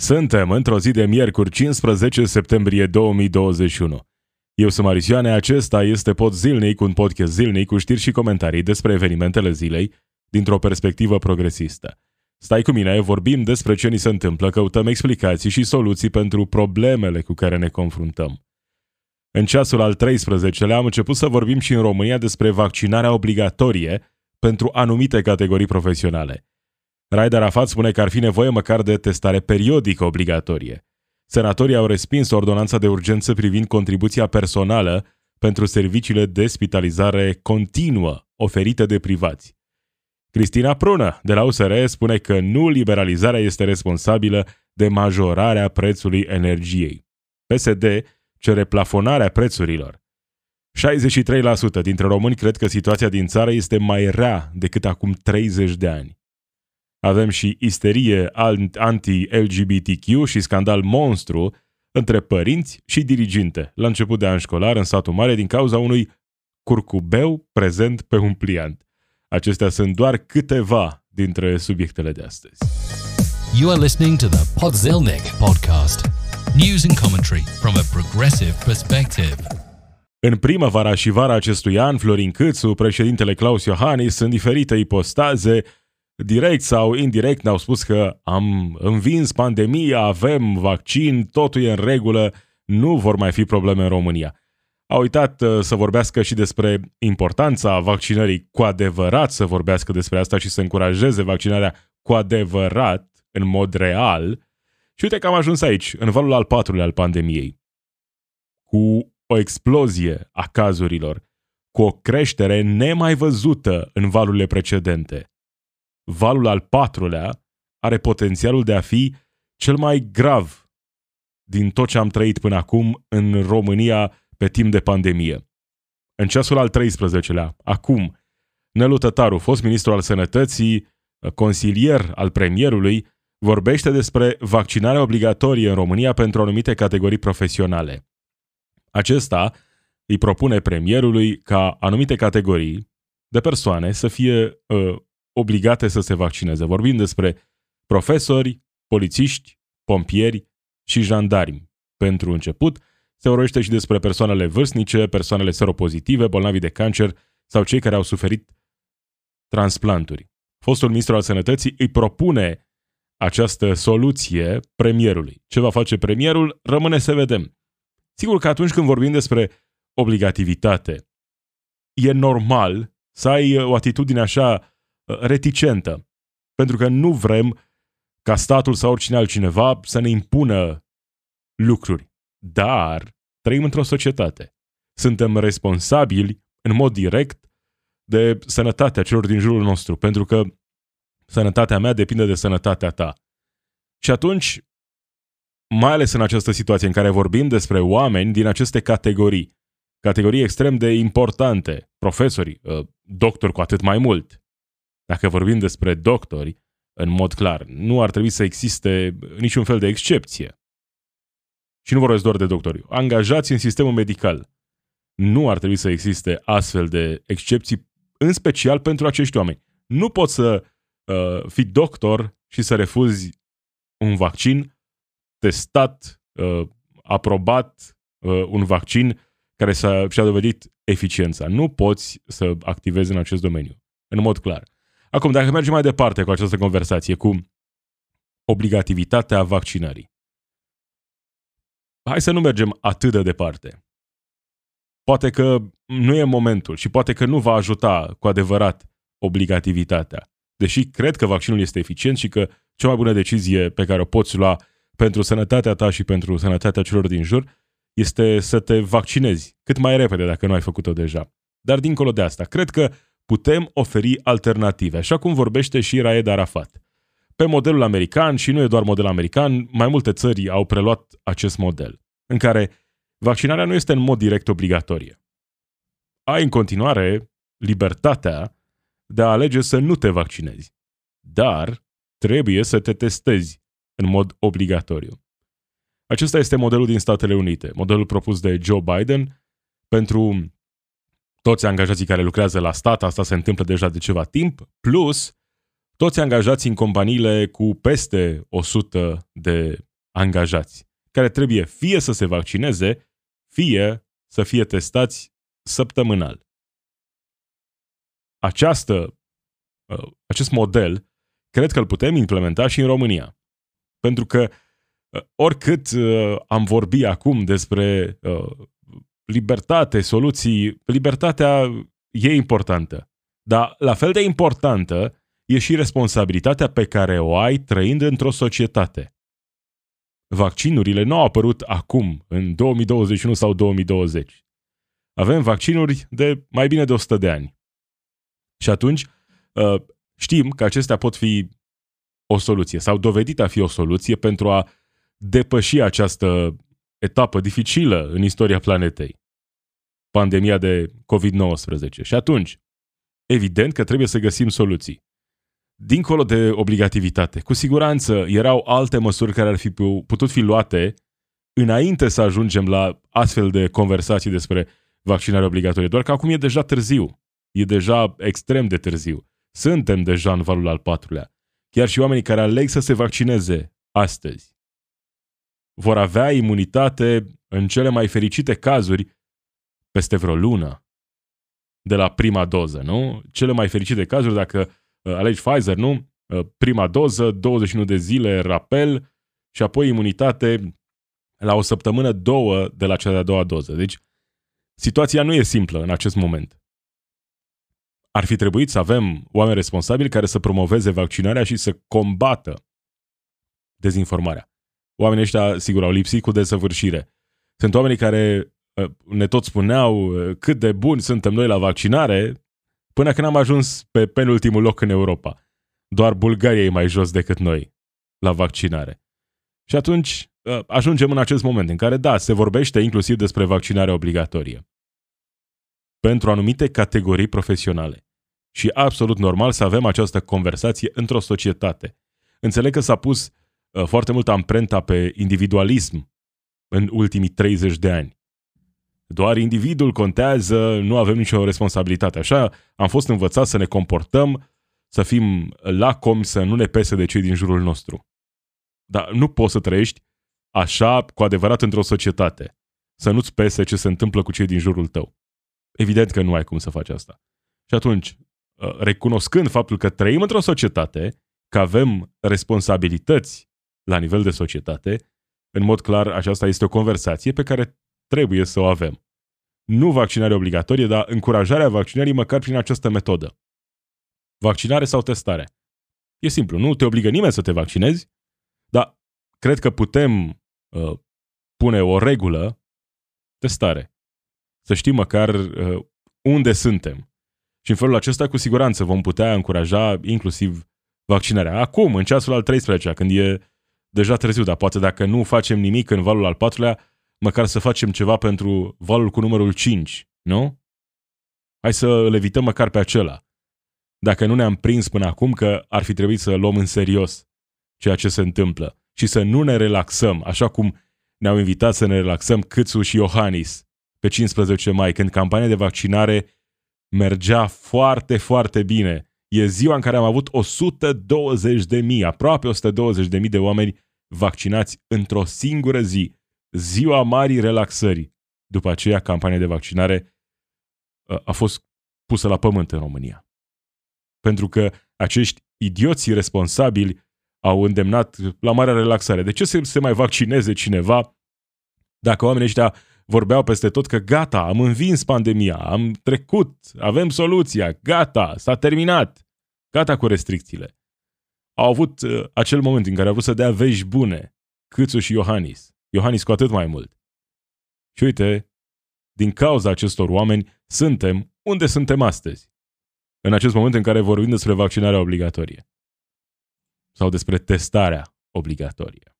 Suntem într-o zi de miercuri, 15 septembrie 2021. Eu sunt Marisioane, acesta este Pod Zilnic, un podcast zilnic cu știri și comentarii despre evenimentele zilei dintr-o perspectivă progresistă. Stai cu mine, vorbim despre ce ni se întâmplă, căutăm explicații și soluții pentru problemele cu care ne confruntăm. În ceasul al 13-lea am început să vorbim și în România despre vaccinarea obligatorie pentru anumite categorii profesionale. Raed Arafat spune că ar fi nevoie măcar de testare periodică obligatorie. Senatorii au respins ordonanța de urgență privind contribuția personală pentru serviciile de spitalizare continuă oferite de privați. Cristina Prună, de la USR, spune că nu liberalizarea este responsabilă de majorarea prețului energiei. PSD cere plafonarea prețurilor. 63% dintre români cred că situația din țară este mai rea decât acum 30 de ani. Avem și isterie anti-LGBTQ și scandal monstru între părinți și diriginte la început de an școlar în satul mare din cauza unui curcubeu prezent pe un pliant. Acestea sunt doar câteva dintre subiectele de astăzi. You are listening to the Podzilnic podcast. News and commentary from a progressive perspective. În primăvara și vara acestui an, Florin Câțu, președintele Claus Iohannis, în diferite ipostaze, direct sau indirect ne-au spus că am învins pandemia, avem vaccin, totul e în regulă, nu vor mai fi probleme în România. A uitat uh, să vorbească și despre importanța vaccinării cu adevărat, să vorbească despre asta și să încurajeze vaccinarea cu adevărat, în mod real. Și uite că am ajuns aici, în valul al patrulea al pandemiei. Cu o explozie a cazurilor, cu o creștere nemai văzută în valurile precedente valul al patrulea are potențialul de a fi cel mai grav din tot ce am trăit până acum în România pe timp de pandemie. În ceasul al 13-lea, acum, Nelu Tătaru, fost ministru al sănătății, consilier al premierului, vorbește despre vaccinarea obligatorie în România pentru anumite categorii profesionale. Acesta îi propune premierului ca anumite categorii de persoane să fie uh, obligate să se vaccineze. Vorbim despre profesori, polițiști, pompieri și jandarmi. Pentru început, se vorbește și despre persoanele vârstnice, persoanele seropozitive, bolnavi de cancer sau cei care au suferit transplanturi. Fostul ministru al sănătății îi propune această soluție premierului. Ce va face premierul? Rămâne să vedem. Sigur că atunci când vorbim despre obligativitate, e normal să ai o atitudine așa reticentă. Pentru că nu vrem ca statul sau oricine altcineva să ne impună lucruri. Dar trăim într-o societate. Suntem responsabili în mod direct de sănătatea celor din jurul nostru, pentru că sănătatea mea depinde de sănătatea ta. Și atunci, mai ales în această situație în care vorbim despre oameni din aceste categorii, categorii extrem de importante, profesori, ă, doctori cu atât mai mult, dacă vorbim despre doctori, în mod clar, nu ar trebui să existe niciun fel de excepție. Și nu vorbesc doar de doctori. Angajați în sistemul medical. Nu ar trebui să existe astfel de excepții, în special pentru acești oameni. Nu poți să uh, fii doctor și să refuzi un vaccin testat, uh, aprobat, uh, un vaccin care s-a, și-a dovedit eficiența. Nu poți să activezi în acest domeniu, în mod clar. Acum, dacă mergem mai departe cu această conversație, cu obligativitatea vaccinării. Hai să nu mergem atât de departe. Poate că nu e momentul și poate că nu va ajuta cu adevărat obligativitatea. Deși cred că vaccinul este eficient și că cea mai bună decizie pe care o poți lua pentru sănătatea ta și pentru sănătatea celor din jur este să te vaccinezi cât mai repede dacă nu ai făcut-o deja. Dar dincolo de asta, cred că putem oferi alternative, așa cum vorbește și Raed Arafat. Pe modelul american, și nu e doar model american, mai multe țări au preluat acest model, în care vaccinarea nu este în mod direct obligatorie. Ai în continuare libertatea de a alege să nu te vaccinezi, dar trebuie să te testezi în mod obligatoriu. Acesta este modelul din Statele Unite, modelul propus de Joe Biden pentru toți angajații care lucrează la stat, asta se întâmplă deja de ceva timp, plus toți angajații în companiile cu peste 100 de angajați, care trebuie fie să se vaccineze, fie să fie testați săptămânal. Această, uh, acest model cred că îl putem implementa și în România. Pentru că uh, oricât uh, am vorbit acum despre libertate, soluții, libertatea e importantă. Dar la fel de importantă e și responsabilitatea pe care o ai trăind într-o societate. Vaccinurile nu au apărut acum, în 2021 sau 2020. Avem vaccinuri de mai bine de 100 de ani. Și atunci uh, știm că acestea pot fi o soluție sau dovedit a fi o soluție pentru a depăși această etapă dificilă în istoria planetei. Pandemia de COVID-19. Și atunci, evident că trebuie să găsim soluții. Dincolo de obligativitate, cu siguranță erau alte măsuri care ar fi putut fi luate înainte să ajungem la astfel de conversații despre vaccinare obligatorie, doar că acum e deja târziu. E deja extrem de târziu. Suntem deja în valul al patrulea. Chiar și oamenii care aleg să se vaccineze astăzi vor avea imunitate în cele mai fericite cazuri peste vreo lună de la prima doză, nu? Cele mai fericite cazuri, dacă uh, alegi Pfizer, nu? Uh, prima doză, 21 de zile rapel și apoi imunitate la o săptămână, două de la cea de-a doua doză. Deci, situația nu e simplă în acest moment. Ar fi trebuit să avem oameni responsabili care să promoveze vaccinarea și să combată dezinformarea. Oamenii ăștia, sigur, au lipsit cu desăvârșire. Sunt oamenii care uh, ne tot spuneau uh, cât de buni suntem noi la vaccinare, până când am ajuns pe penultimul loc în Europa. Doar Bulgaria e mai jos decât noi la vaccinare. Și atunci uh, ajungem în acest moment în care, da, se vorbește inclusiv despre vaccinarea obligatorie pentru anumite categorii profesionale. Și absolut normal să avem această conversație într-o societate. Înțeleg că s-a pus uh, foarte mult amprenta pe individualism în ultimii 30 de ani. Doar individul contează, nu avem nicio responsabilitate. Așa am fost învățați să ne comportăm, să fim lacom, să nu ne pese de cei din jurul nostru. Dar nu poți să trăiești așa cu adevărat într-o societate. Să nu-ți pese ce se întâmplă cu cei din jurul tău. Evident că nu ai cum să faci asta. Și atunci, uh, recunoscând faptul că trăim într-o societate, că avem responsabilități la nivel de societate, în mod clar, aceasta este o conversație pe care trebuie să o avem. Nu vaccinare obligatorie, dar încurajarea vaccinării măcar prin această metodă. Vaccinare sau testare. E simplu, nu te obligă nimeni să te vaccinezi, dar cred că putem uh, pune o regulă, testare să știm măcar uh, unde suntem. Și în felul acesta, cu siguranță, vom putea încuraja inclusiv vaccinarea. Acum, în ceasul al 13 când e deja târziu, dar poate dacă nu facem nimic în valul al patrulea, măcar să facem ceva pentru valul cu numărul 5, nu? Hai să îl evităm măcar pe acela. Dacă nu ne-am prins până acum că ar fi trebuit să luăm în serios ceea ce se întâmplă și să nu ne relaxăm, așa cum ne-au invitat să ne relaxăm Câțu și Iohannis pe 15 mai, când campania de vaccinare mergea foarte, foarte bine. E ziua în care am avut 120 de mii, aproape 120 de mii de oameni vaccinați într-o singură zi. Ziua marii relaxării. După aceea, campania de vaccinare ă, a fost pusă la pământ în România. Pentru că acești idioți responsabili au îndemnat la marea relaxare. De ce să se mai vaccineze cineva dacă oamenii ăștia vorbeau peste tot că gata, am învins pandemia, am trecut, avem soluția, gata, s-a terminat, gata cu restricțiile. Au avut uh, acel moment în care au vrut să dea vești bune, Câțu și Iohannis. Iohannis cu atât mai mult. Și uite, din cauza acestor oameni, suntem unde suntem astăzi. În acest moment în care vorbim despre vaccinarea obligatorie. Sau despre testarea obligatorie.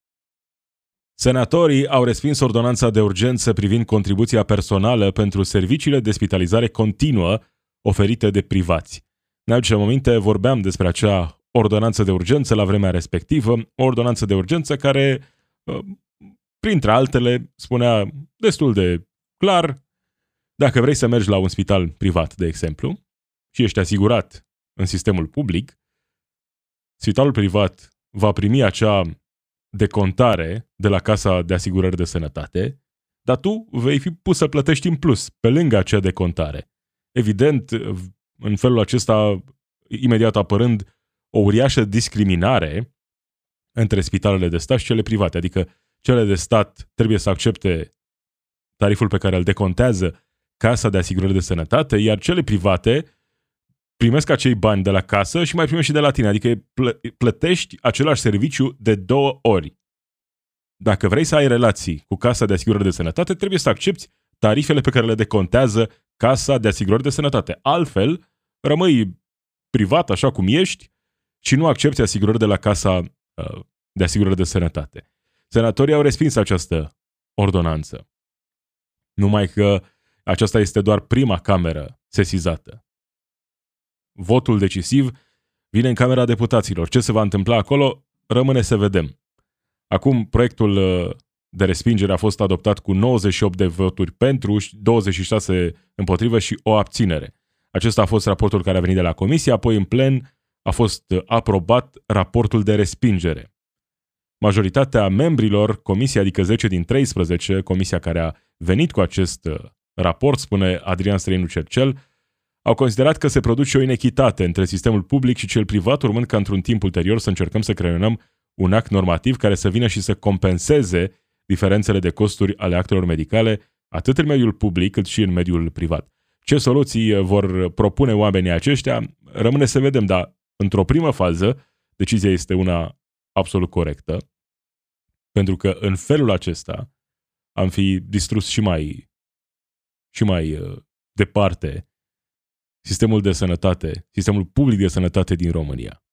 Senatorii au respins ordonanța de urgență privind contribuția personală pentru serviciile de spitalizare continuă oferite de privați. În acele momente vorbeam despre acea ordonanță de urgență la vremea respectivă, o ordonanță de urgență care, uh, printre altele, spunea destul de clar, dacă vrei să mergi la un spital privat, de exemplu, și ești asigurat în sistemul public, spitalul privat va primi acea decontare de la Casa de Asigurări de Sănătate, dar tu vei fi pus să plătești în plus, pe lângă acea decontare. Evident, în felul acesta, imediat apărând o uriașă discriminare între spitalele de stat și cele private, adică cele de stat trebuie să accepte tariful pe care îl decontează Casa de Asigurări de Sănătate, iar cele private primesc acei bani de la casă și mai primești și de la tine, adică plătești același serviciu de două ori. Dacă vrei să ai relații cu Casa de Asigurări de Sănătate, trebuie să accepti tarifele pe care le decontează Casa de Asigurări de Sănătate. Altfel, rămâi privat așa cum ești și nu accepti asigurări de la Casa uh, de Asigurări de Sănătate. Senatorii au respins această ordonanță. Numai că aceasta este doar prima cameră sesizată. Votul decisiv vine în Camera Deputaților. Ce se va întâmpla acolo rămâne să vedem. Acum, proiectul uh, de respingere a fost adoptat cu 98 de voturi pentru, 26 împotrivă și o abținere. Acesta a fost raportul care a venit de la comisie, apoi în plen a fost uh, aprobat raportul de respingere. Majoritatea membrilor comisiei, adică 10 din 13, comisia care a venit cu acest uh, raport, spune Adrian Străinu Cercel, au considerat că se produce o inechitate între sistemul public și cel privat, urmând ca într-un timp ulterior să încercăm să creionăm un act normativ care să vină și să compenseze diferențele de costuri ale actelor medicale, atât în mediul public cât și în mediul privat. Ce soluții vor propune oamenii aceștia, rămâne să vedem, dar într-o primă fază, decizia este una absolut corectă, pentru că în felul acesta am fi distrus și mai, și mai uh, departe sistemul de sănătate, sistemul public de sănătate din România.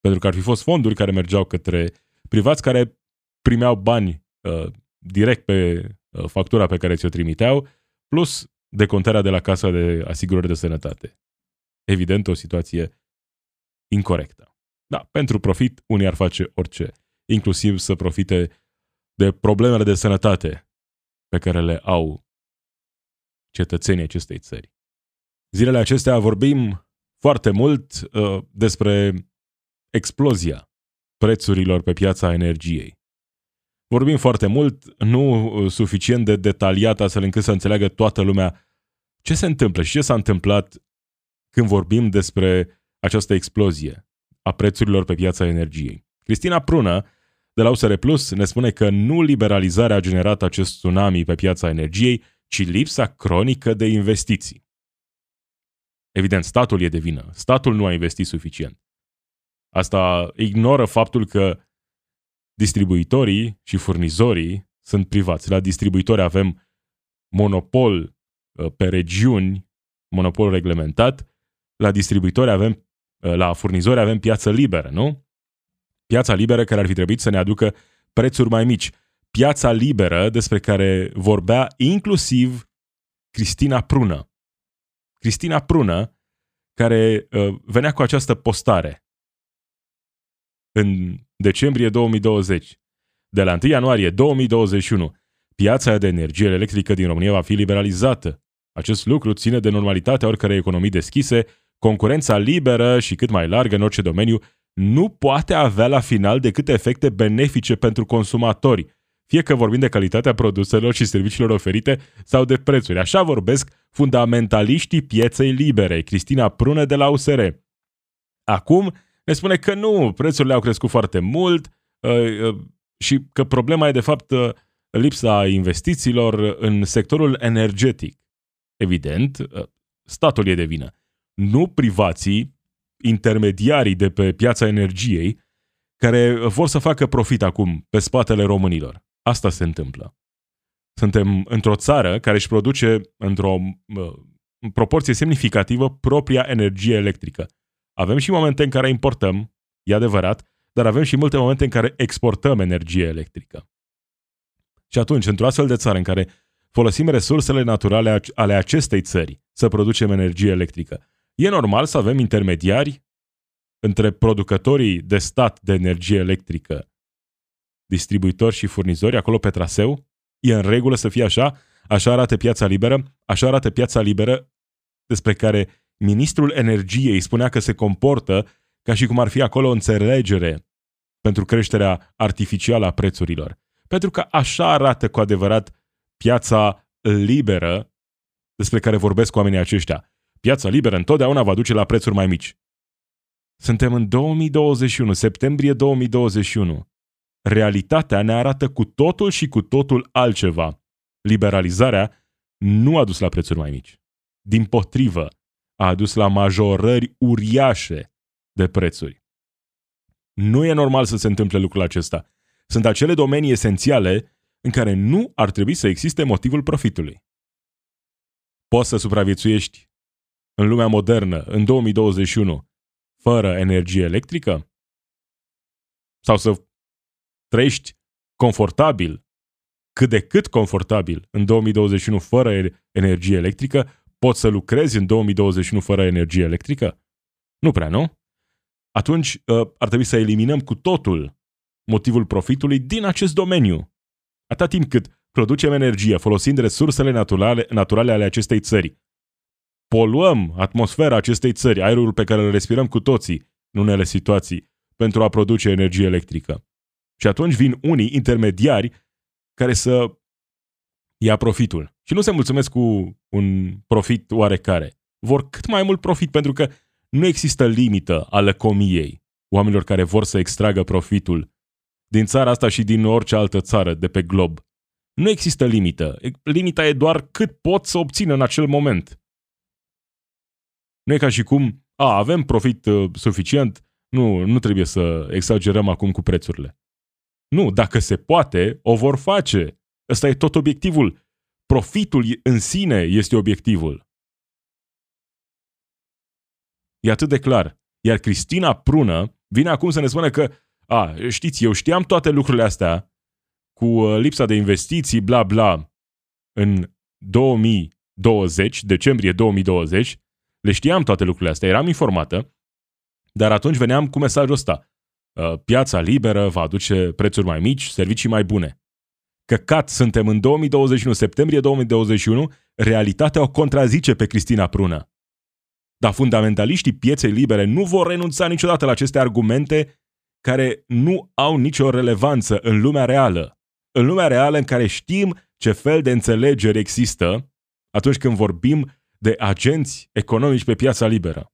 Pentru că ar fi fost fonduri care mergeau către privați care primeau bani uh, direct pe uh, factura pe care ți-o trimiteau, plus decontarea de la Casa de Asigurări de Sănătate. Evident, o situație incorrectă. Da, pentru profit, unii ar face orice, inclusiv să profite de problemele de sănătate pe care le au cetățenii acestei țări. Zilele acestea vorbim foarte mult uh, despre explozia prețurilor pe piața energiei. Vorbim foarte mult, nu uh, suficient de detaliat astfel încât să înțeleagă toată lumea ce se întâmplă și ce s-a întâmplat când vorbim despre această explozie a prețurilor pe piața energiei. Cristina Prună, de la USR Plus, ne spune că nu liberalizarea a generat acest tsunami pe piața energiei, ci lipsa cronică de investiții. Evident, statul e de vină. Statul nu a investit suficient. Asta ignoră faptul că distribuitorii și furnizorii sunt privați. La distribuitori avem monopol uh, pe regiuni, monopol reglementat. La distribuitori avem, uh, la furnizori avem piață liberă, nu? Piața liberă care ar fi trebuit să ne aducă prețuri mai mici. Piața liberă despre care vorbea inclusiv Cristina Prună. Cristina Prună, care uh, venea cu această postare în decembrie 2020. De la 1 ianuarie 2021, piața de energie electrică din România va fi liberalizată. Acest lucru ține de normalitatea oricărei economii deschise, concurența liberă și cât mai largă în orice domeniu nu poate avea la final decât efecte benefice pentru consumatori, fie că vorbim de calitatea produselor și serviciilor oferite sau de prețuri. Așa vorbesc fundamentaliștii pieței libere, Cristina Prună de la USR. Acum ne spune că nu, prețurile au crescut foarte mult uh, uh, și că problema e de fapt uh, lipsa investițiilor în sectorul energetic. Evident, statul e de vină. Nu privații, intermediarii de pe piața energiei, care vor să facă profit acum pe spatele românilor. Asta se întâmplă. Suntem într-o țară care își produce într-o proporție semnificativă propria energie electrică. Avem și momente în care importăm, e adevărat, dar avem și multe momente în care exportăm energie electrică. Și atunci, într-o astfel de țară în care folosim resursele naturale ale acestei țări să producem energie electrică, e normal să avem intermediari între producătorii de stat de energie electrică, distribuitori și furnizori, acolo pe traseu, e în regulă să fie așa, așa arată piața liberă, așa arată piața liberă despre care ministrul energiei spunea că se comportă ca și cum ar fi acolo o înțelegere pentru creșterea artificială a prețurilor. Pentru că așa arată cu adevărat piața liberă despre care vorbesc oamenii aceștia. Piața liberă întotdeauna va duce la prețuri mai mici. Suntem în 2021, septembrie 2021. Realitatea ne arată cu totul și cu totul altceva. Liberalizarea nu a dus la prețuri mai mici. Din potrivă, a adus la majorări uriașe de prețuri. Nu e normal să se întâmple lucrul acesta. Sunt acele domenii esențiale în care nu ar trebui să existe motivul profitului. Poți să supraviețuiești în lumea modernă, în 2021, fără energie electrică? Sau să trăiești confortabil, cât de cât confortabil în 2021 fără energie electrică, poți să lucrezi în 2021 fără energie electrică? Nu prea, nu? Atunci ă, ar trebui să eliminăm cu totul motivul profitului din acest domeniu. Atât timp cât producem energie folosind resursele naturale, naturale ale acestei țări, poluăm atmosfera acestei țări, aerul pe care îl respirăm cu toții în unele situații, pentru a produce energie electrică. Și atunci vin unii intermediari care să ia profitul. Și nu se mulțumesc cu un profit oarecare. Vor cât mai mult profit pentru că nu există limită a lăcomiei oamenilor care vor să extragă profitul din țara asta și din orice altă țară de pe glob. Nu există limită. Limita e doar cât pot să obțină în acel moment. Nu e ca și cum, a, avem profit uh, suficient, nu, nu trebuie să exagerăm acum cu prețurile. Nu, dacă se poate, o vor face. Ăsta e tot obiectivul. Profitul în sine este obiectivul. E atât de clar. Iar Cristina Prună vine acum să ne spună că, a, știți, eu știam toate lucrurile astea cu uh, lipsa de investiții, bla bla, în 2020, decembrie 2020, le știam toate lucrurile astea, eram informată, dar atunci veneam cu mesajul ăsta. Uh, piața liberă va aduce prețuri mai mici, servicii mai bune. Căcat, suntem în 2021, septembrie 2021, realitatea o contrazice pe Cristina Prună. Dar fundamentaliștii pieței libere nu vor renunța niciodată la aceste argumente care nu au nicio relevanță în lumea reală. În lumea reală în care știm ce fel de înțelegeri există atunci când vorbim de agenți economici pe piața liberă.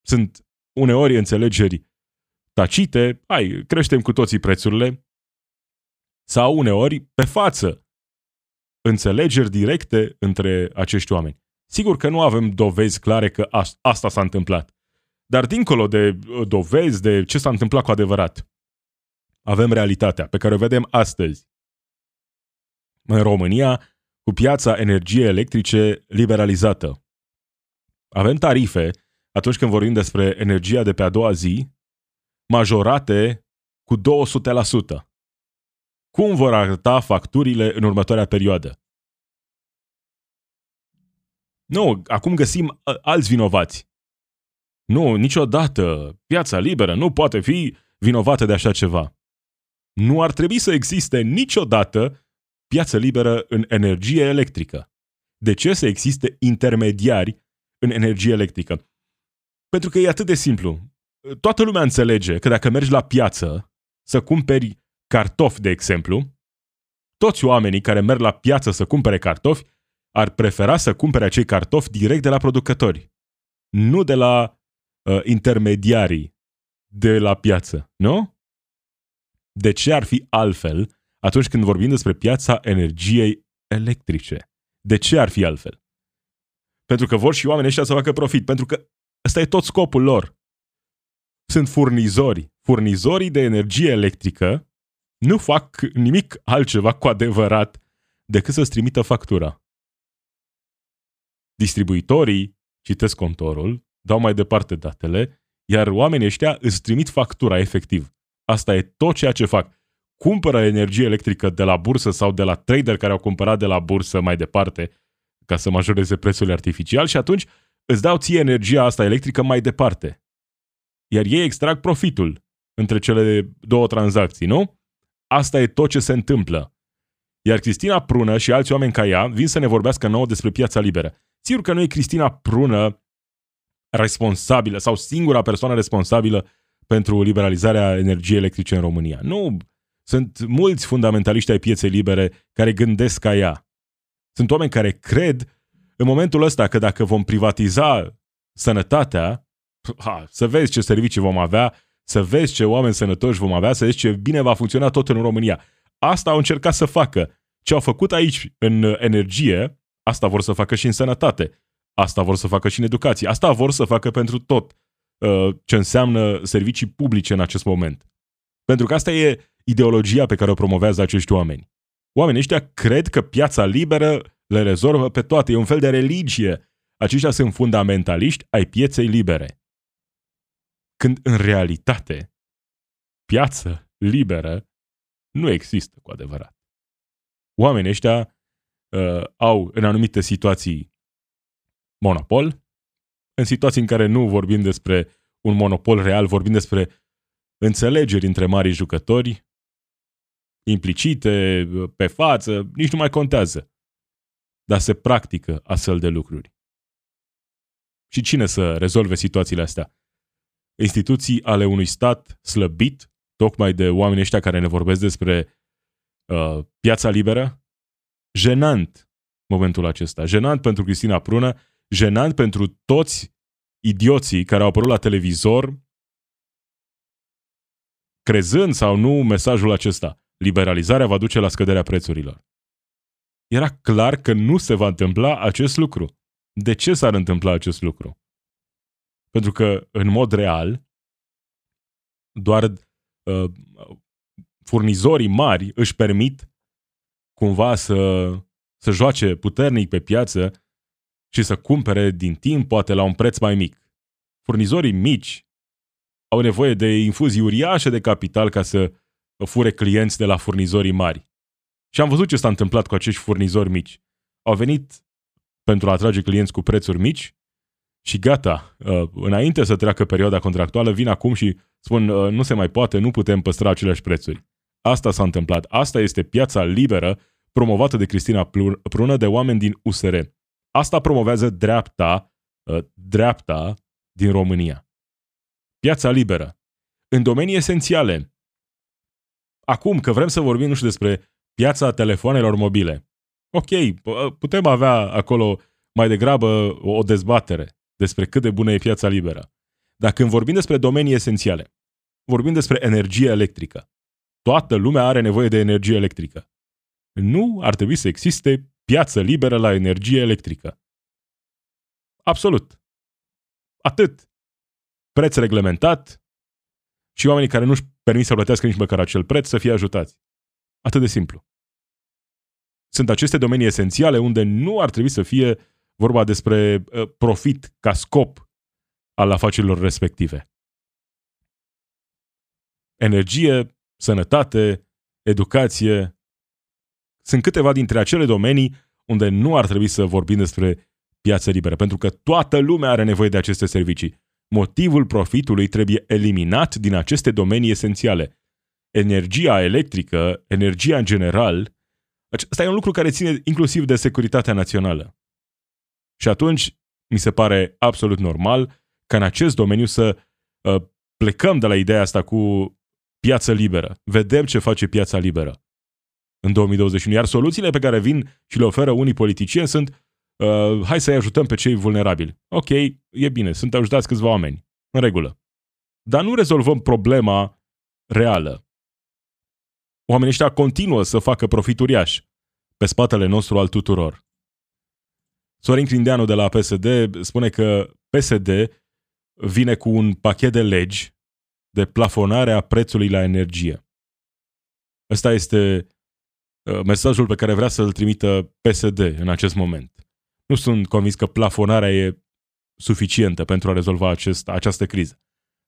Sunt uneori înțelegeri tacite, ai, creștem cu toții prețurile, sau uneori pe față, înțelegeri directe între acești oameni. Sigur că nu avem dovezi clare că asta s-a întâmplat. Dar dincolo de uh, dovezi de ce s-a întâmplat cu adevărat, avem realitatea pe care o vedem astăzi. În România, cu piața energiei electrice liberalizată. Avem tarife, atunci când vorbim despre energia de pe a doua zi, majorate cu 200%. Cum vor arăta facturile în următoarea perioadă? Nu, acum găsim alți vinovați. Nu, niciodată piața liberă nu poate fi vinovată de așa ceva. Nu ar trebui să existe niciodată piață liberă în energie electrică. De ce să existe intermediari în energie electrică? Pentru că e atât de simplu. Toată lumea înțelege că dacă mergi la piață să cumperi cartofi, de exemplu, toți oamenii care merg la piață să cumpere cartofi ar prefera să cumpere acei cartofi direct de la producători, nu de la uh, intermediarii de la piață, nu? De ce ar fi altfel atunci când vorbim despre piața energiei electrice? De ce ar fi altfel? Pentru că vor și oamenii ăștia să facă profit, pentru că ăsta e tot scopul lor. Sunt furnizori. Furnizorii de energie electrică nu fac nimic altceva cu adevărat decât să-ți trimită factura. Distribuitorii citesc contorul, dau mai departe datele, iar oamenii ăștia îți trimit factura efectiv. Asta e tot ceea ce fac. Cumpără energie electrică de la bursă sau de la trader care au cumpărat de la bursă mai departe ca să majoreze prețul artificial și atunci îți dau ție energia asta electrică mai departe. Iar ei extrag profitul între cele două tranzacții, nu? Asta e tot ce se întâmplă. Iar Cristina Prună și alți oameni ca ea vin să ne vorbească nouă despre piața liberă. Sigur că nu e Cristina Prună responsabilă sau singura persoană responsabilă pentru liberalizarea energiei electrice în România. Nu, sunt mulți fundamentaliști ai pieței libere care gândesc ca ea. Sunt oameni care cred în momentul ăsta că dacă vom privatiza sănătatea, ha, să vezi ce servicii vom avea, să vezi ce oameni sănătoși vom avea, să vezi ce bine va funcționa tot în România. Asta au încercat să facă. Ce au făcut aici în energie, asta vor să facă și în sănătate. Asta vor să facă și în educație. Asta vor să facă pentru tot uh, ce înseamnă servicii publice în acest moment. Pentru că asta e ideologia pe care o promovează acești oameni. Oamenii ăștia cred că piața liberă le rezolvă pe toate. E un fel de religie. Aceștia sunt fundamentaliști ai pieței libere. Când în realitate piață liberă nu există cu adevărat. Oamenii ăștia uh, au în anumite situații monopol, în situații în care nu vorbim despre un monopol real, vorbim despre înțelegeri între mari jucători, implicite, pe față, nici nu mai contează. Dar se practică astfel de lucruri. Și cine să rezolve situațiile astea? Instituții ale unui stat slăbit, tocmai de oamenii ăștia care ne vorbesc despre uh, piața liberă? Jenant momentul acesta. Jenant pentru Cristina Prună, jenant pentru toți idioții care au apărut la televizor crezând sau nu mesajul acesta. Liberalizarea va duce la scăderea prețurilor. Era clar că nu se va întâmpla acest lucru. De ce s-ar întâmpla acest lucru? Pentru că, în mod real, doar uh, furnizorii mari își permit cumva să, să joace puternic pe piață și să cumpere din timp, poate la un preț mai mic. Furnizorii mici au nevoie de infuzii uriașe de capital ca să fure clienți de la furnizorii mari. Și am văzut ce s-a întâmplat cu acești furnizori mici. Au venit pentru a atrage clienți cu prețuri mici și gata, uh, înainte să treacă perioada contractuală, vin acum și spun uh, nu se mai poate, nu putem păstra aceleași prețuri. Asta s-a întâmplat. Asta este piața liberă promovată de Cristina Prună de oameni din USR. Asta promovează dreapta, uh, dreapta din România. Piața liberă. În domenii esențiale. Acum că vrem să vorbim, nu știu, despre piața telefoanelor mobile. Ok, putem avea acolo mai degrabă o dezbatere despre cât de bună e piața liberă. Dar când vorbim despre domenii esențiale, vorbim despre energie electrică. Toată lumea are nevoie de energie electrică. Nu ar trebui să existe piață liberă la energie electrică. Absolut. Atât. Preț reglementat și oamenii care nu-și permit să plătească nici măcar acel preț să fie ajutați. Atât de simplu. Sunt aceste domenii esențiale unde nu ar trebui să fie vorba despre uh, profit ca scop al afacerilor respective. Energie, sănătate, educație sunt câteva dintre acele domenii unde nu ar trebui să vorbim despre piață liberă, pentru că toată lumea are nevoie de aceste servicii. Motivul profitului trebuie eliminat din aceste domenii esențiale. Energia electrică, energia în general, Asta e un lucru care ține inclusiv de securitatea națională. Și atunci mi se pare absolut normal ca în acest domeniu să uh, plecăm de la ideea asta cu piață liberă. Vedem ce face piața liberă în 2021. Iar soluțiile pe care vin și le oferă unii politicieni sunt uh, hai să-i ajutăm pe cei vulnerabili. Ok, e bine, sunt ajutați câțiva oameni. În regulă. Dar nu rezolvăm problema reală oamenii ăștia continuă să facă profit uriaș pe spatele nostru al tuturor. Sorin Crindeanu de la PSD spune că PSD vine cu un pachet de legi de plafonare a prețului la energie. Ăsta este uh, mesajul pe care vrea să-l trimită PSD în acest moment. Nu sunt convins că plafonarea e suficientă pentru a rezolva acest, această criză.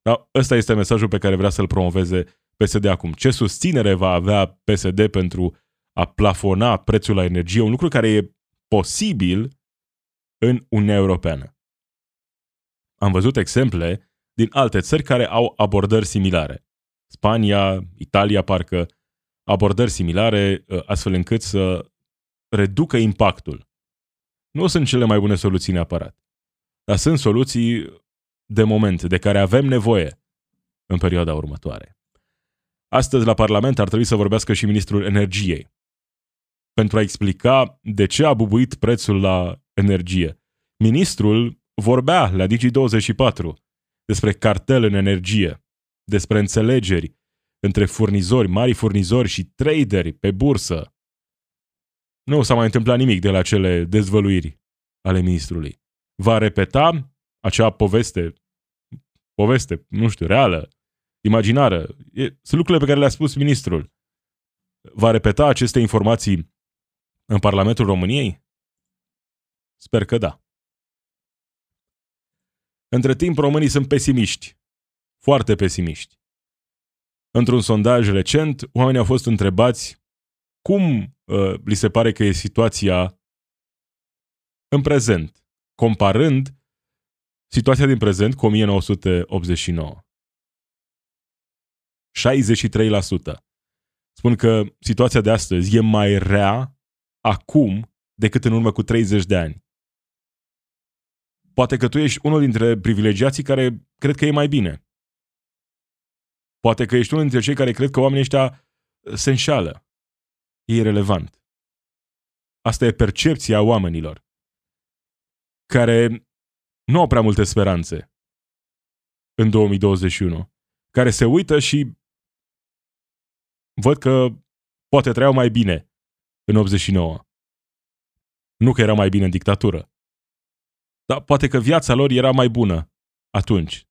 Dar ăsta este mesajul pe care vrea să-l promoveze PSD acum. Ce susținere va avea PSD pentru a plafona prețul la energie, un lucru care e posibil în Uniunea Europeană. Am văzut exemple din alte țări care au abordări similare. Spania, Italia, parcă, abordări similare, ă, astfel încât să reducă impactul. Nu sunt cele mai bune soluții neapărat, dar sunt soluții de moment, de care avem nevoie în perioada următoare. Astăzi la Parlament ar trebui să vorbească și ministrul energiei pentru a explica de ce a bubuit prețul la energie. Ministrul vorbea la Digi24 despre cartel în energie, despre înțelegeri între furnizori, mari furnizori și traderi pe bursă. Nu s-a mai întâmplat nimic de la cele dezvăluiri ale ministrului. Va repeta acea poveste, poveste, nu știu, reală, imaginară. E, sunt lucrurile pe care le-a spus ministrul. Va repeta aceste informații în Parlamentul României? Sper că da. Între timp, românii sunt pesimiști. Foarte pesimiști. Într-un sondaj recent, oamenii au fost întrebați cum uh, li se pare că e situația în prezent, comparând situația din prezent cu 1989. 63% spun că situația de astăzi e mai rea acum decât în urmă cu 30 de ani. Poate că tu ești unul dintre privilegiații care cred că e mai bine. Poate că ești unul dintre cei care cred că oamenii ăștia se înșală. E irrelevant. Asta e percepția oamenilor care nu au prea multe speranțe în 2021, care se uită și văd că poate trăiau mai bine în 89. Nu că era mai bine în dictatură. Dar poate că viața lor era mai bună atunci.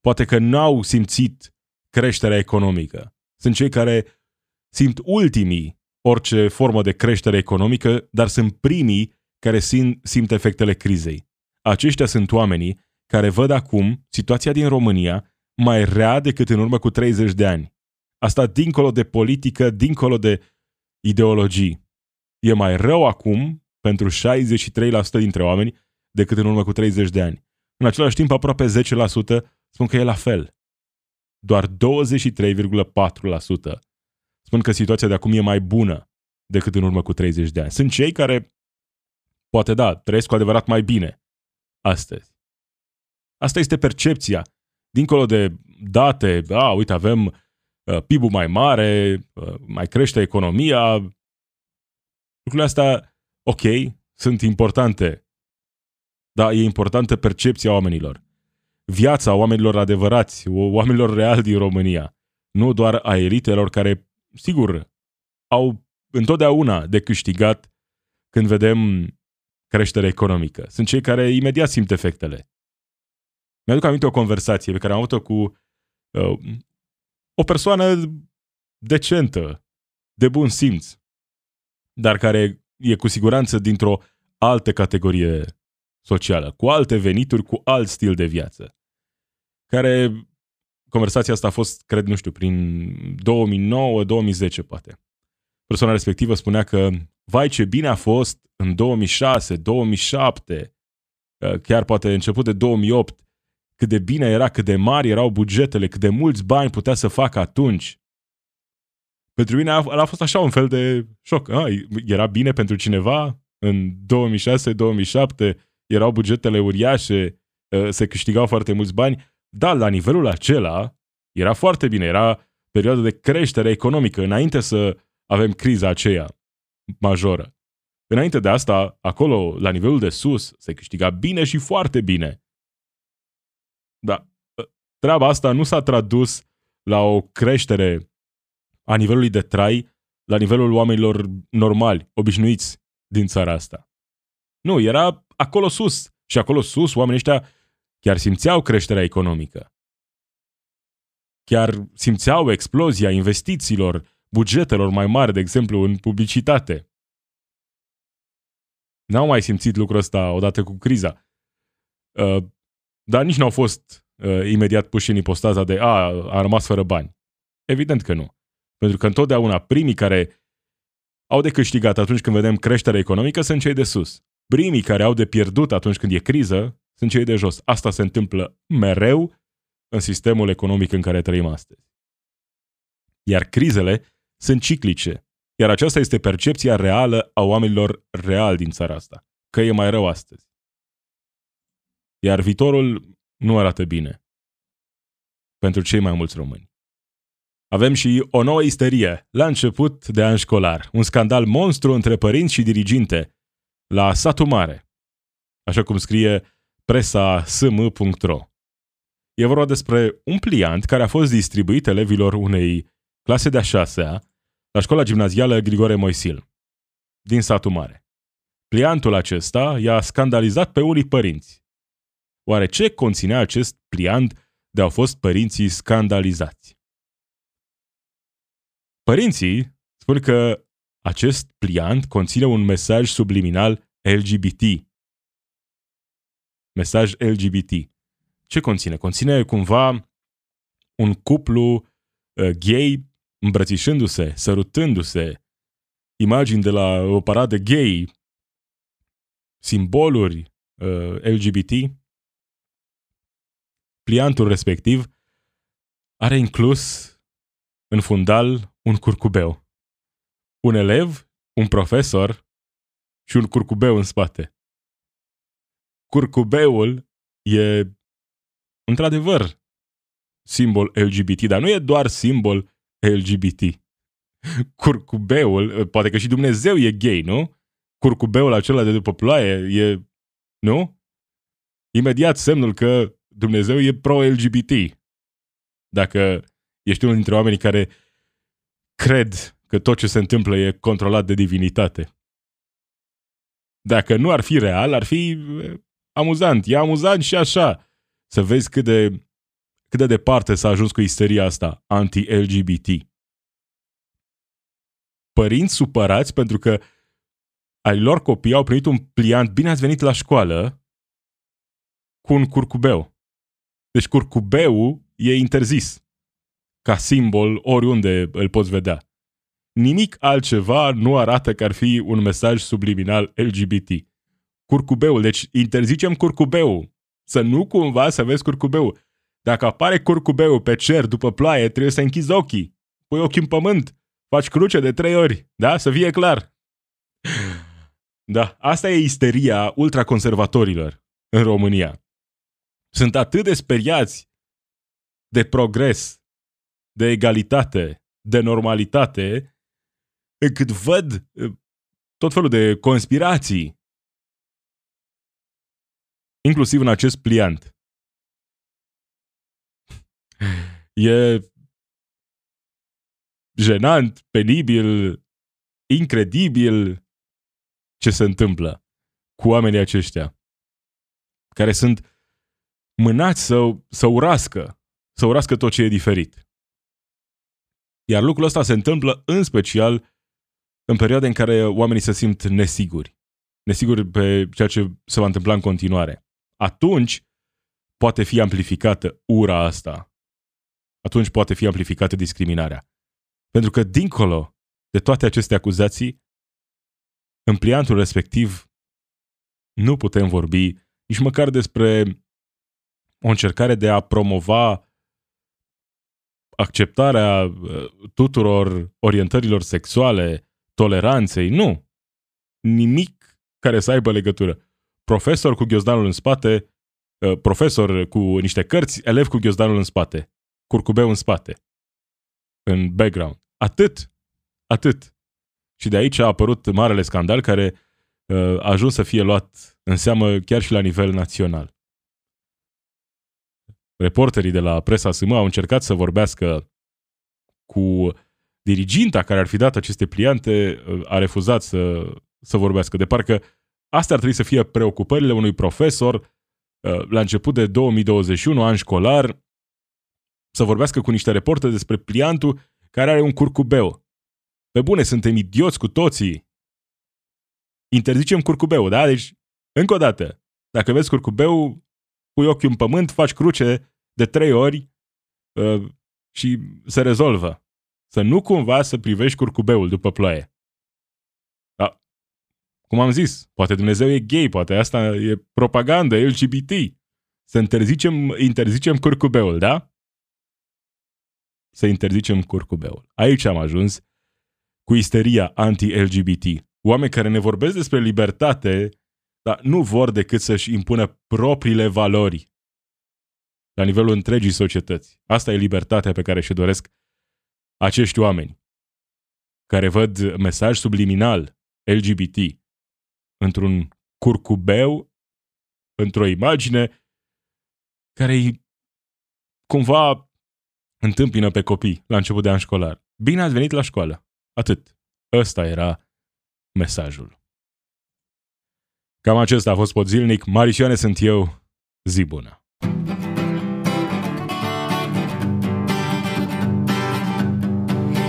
Poate că n-au simțit creșterea economică. Sunt cei care simt ultimii orice formă de creștere economică, dar sunt primii care simt, simt efectele crizei. Aceștia sunt oamenii care văd acum situația din România mai rea decât în urmă cu 30 de ani. Asta dincolo de politică, dincolo de ideologii. E mai rău acum pentru 63% dintre oameni decât în urmă cu 30 de ani. În același timp, aproape 10% spun că e la fel. Doar 23,4% spun că situația de acum e mai bună decât în urmă cu 30 de ani. Sunt cei care, poate da, trăiesc cu adevărat mai bine astăzi. Asta este percepția. Dincolo de date, a, uite, avem uh, PIB-ul mai mare, uh, mai crește economia. Lucrurile astea, ok, sunt importante, dar e importantă percepția oamenilor. Viața oamenilor adevărați, oamenilor reali din România, nu doar a elitelor care, sigur, au întotdeauna de câștigat când vedem creștere economică. Sunt cei care imediat simt efectele. Mi-aduc aminte o conversație pe care am avut-o cu uh, o persoană decentă, de bun simț, dar care e cu siguranță dintr-o altă categorie socială, cu alte venituri, cu alt stil de viață. Care conversația asta a fost, cred, nu știu, prin 2009-2010 poate. Persoana respectivă spunea că vai ce bine a fost în 2006, 2007, chiar poate început de 2008, cât de bine era, cât de mari erau bugetele, cât de mulți bani putea să facă atunci. Pentru mine a, a fost așa un fel de șoc. A, era bine pentru cineva în 2006-2007, erau bugetele uriașe, se câștigau foarte mulți bani, dar la nivelul acela era foarte bine, era perioada de creștere economică, înainte să avem criza aceea majoră. Înainte de asta, acolo, la nivelul de sus, se câștiga bine și foarte bine. Dar ă, treaba asta nu s-a tradus la o creștere a nivelului de trai la nivelul oamenilor normali, obișnuiți din țara asta. Nu, era acolo sus. Și acolo sus, oamenii ăștia chiar simțeau creșterea economică. Chiar simțeau explozia investițiilor, bugetelor mai mari, de exemplu, în publicitate. N-au mai simțit lucrul ăsta odată cu criza. Uh, dar nici n-au fost uh, imediat puși în ipostaza de a, a rămas fără bani. Evident că nu. Pentru că întotdeauna primii care au de câștigat atunci când vedem creștere economică sunt cei de sus. Primii care au de pierdut atunci când e criză sunt cei de jos. Asta se întâmplă mereu în sistemul economic în care trăim astăzi. Iar crizele sunt ciclice. Iar aceasta este percepția reală a oamenilor reali din țara asta. Că e mai rău astăzi. Iar viitorul nu arată bine. pentru cei mai mulți români. Avem și o nouă isterie, la început de an școlar, un scandal monstru între părinți și diriginte, la satul mare, așa cum scrie presa sm.ro. E vorba despre un pliant care a fost distribuit elevilor unei clase de-a șasea la școala gimnazială Grigore Moisil, din satul mare. Pliantul acesta i-a scandalizat pe unii părinți. Oare ce conținea acest pliant de au fost părinții scandalizați? Părinții spun că acest pliant conține un mesaj subliminal LGBT. Mesaj LGBT. Ce conține? Conține cumva un cuplu uh, gay îmbrățișându-se, sărutându-se, imagini de la o paradă gay, simboluri uh, LGBT. Pliantul respectiv are inclus în fundal un curcubeu. Un elev, un profesor și un curcubeu în spate. Curcubeul e într-adevăr simbol LGBT, dar nu e doar simbol LGBT. Curcubeul, poate că și Dumnezeu e gay, nu? Curcubeul acela de după ploaie e, nu? Imediat semnul că Dumnezeu e pro-LGBT. Dacă ești unul dintre oamenii care cred că tot ce se întâmplă e controlat de divinitate. Dacă nu ar fi real, ar fi amuzant. E amuzant și așa să vezi cât de, cât de departe s-a ajuns cu isteria asta anti-LGBT. Părinți supărați pentru că ai lor copii au primit un pliant bine ați venit la școală cu un curcubeu. Deci curcubeul e interzis ca simbol oriunde îl poți vedea. Nimic altceva nu arată că ar fi un mesaj subliminal LGBT. Curcubeul, deci interzicem curcubeul. Să nu cumva să vezi curcubeul. Dacă apare curcubeul pe cer după ploaie, trebuie să închizi ochii. Pui ochii în pământ. Faci cruce de trei ori. Da? Să fie clar. Da, asta e isteria ultraconservatorilor în România. Sunt atât de speriați de progres, de egalitate, de normalitate, încât văd eh, tot felul de conspirații, inclusiv în acest pliant. E jenant, penibil, incredibil ce se întâmplă cu oamenii aceștia, care sunt mânați să, să urască, să urască tot ce e diferit. Iar lucrul ăsta se întâmplă în special în perioade în care oamenii se simt nesiguri. Nesiguri pe ceea ce se va întâmpla în continuare. Atunci poate fi amplificată ura asta. Atunci poate fi amplificată discriminarea. Pentru că dincolo de toate aceste acuzații, în pliantul respectiv nu putem vorbi nici măcar despre o încercare de a promova acceptarea uh, tuturor orientărilor sexuale, toleranței, nu. Nimic care să aibă legătură. Profesor cu ghiozdanul în spate, uh, profesor cu niște cărți, elev cu ghiozdanul în spate, curcubeu în spate, în background. Atât. Atât. Și de aici a apărut marele scandal care uh, a ajuns să fie luat în seamă chiar și la nivel național. Reporterii de la presa SM au încercat să vorbească cu diriginta care ar fi dat aceste pliante, uh, a refuzat să, să vorbească. De parcă astea ar trebui să fie preocupările unui profesor uh, la început de 2021, an școlar, să vorbească cu niște reporteri despre pliantul care are un curcubeu. Pe bune, suntem idioți cu toții. Interzicem curcubeu, da? Deci, încă o dată, dacă vezi curcubeu, pui ochiul în pământ, faci cruce de trei ori uh, și se rezolvă. Să nu cumva să privești curcubeul după ploaie. Da. Cum am zis, poate Dumnezeu e gay, poate asta e propagandă LGBT. Să interzicem, interzicem curcubeul, da? Să interzicem curcubeul. Aici am ajuns cu isteria anti-LGBT. Oameni care ne vorbesc despre libertate, dar nu vor decât să-și impună propriile valori la nivelul întregii societăți. Asta e libertatea pe care și doresc acești oameni care văd mesaj subliminal LGBT într-un curcubeu, într-o imagine care îi cumva întâmpină pe copii la început de an școlar. Bine ați venit la școală. Atât. Ăsta era mesajul. Cam acesta a fost pot zilnic. Marisioane sunt eu. Zi bună!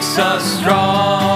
makes us strong.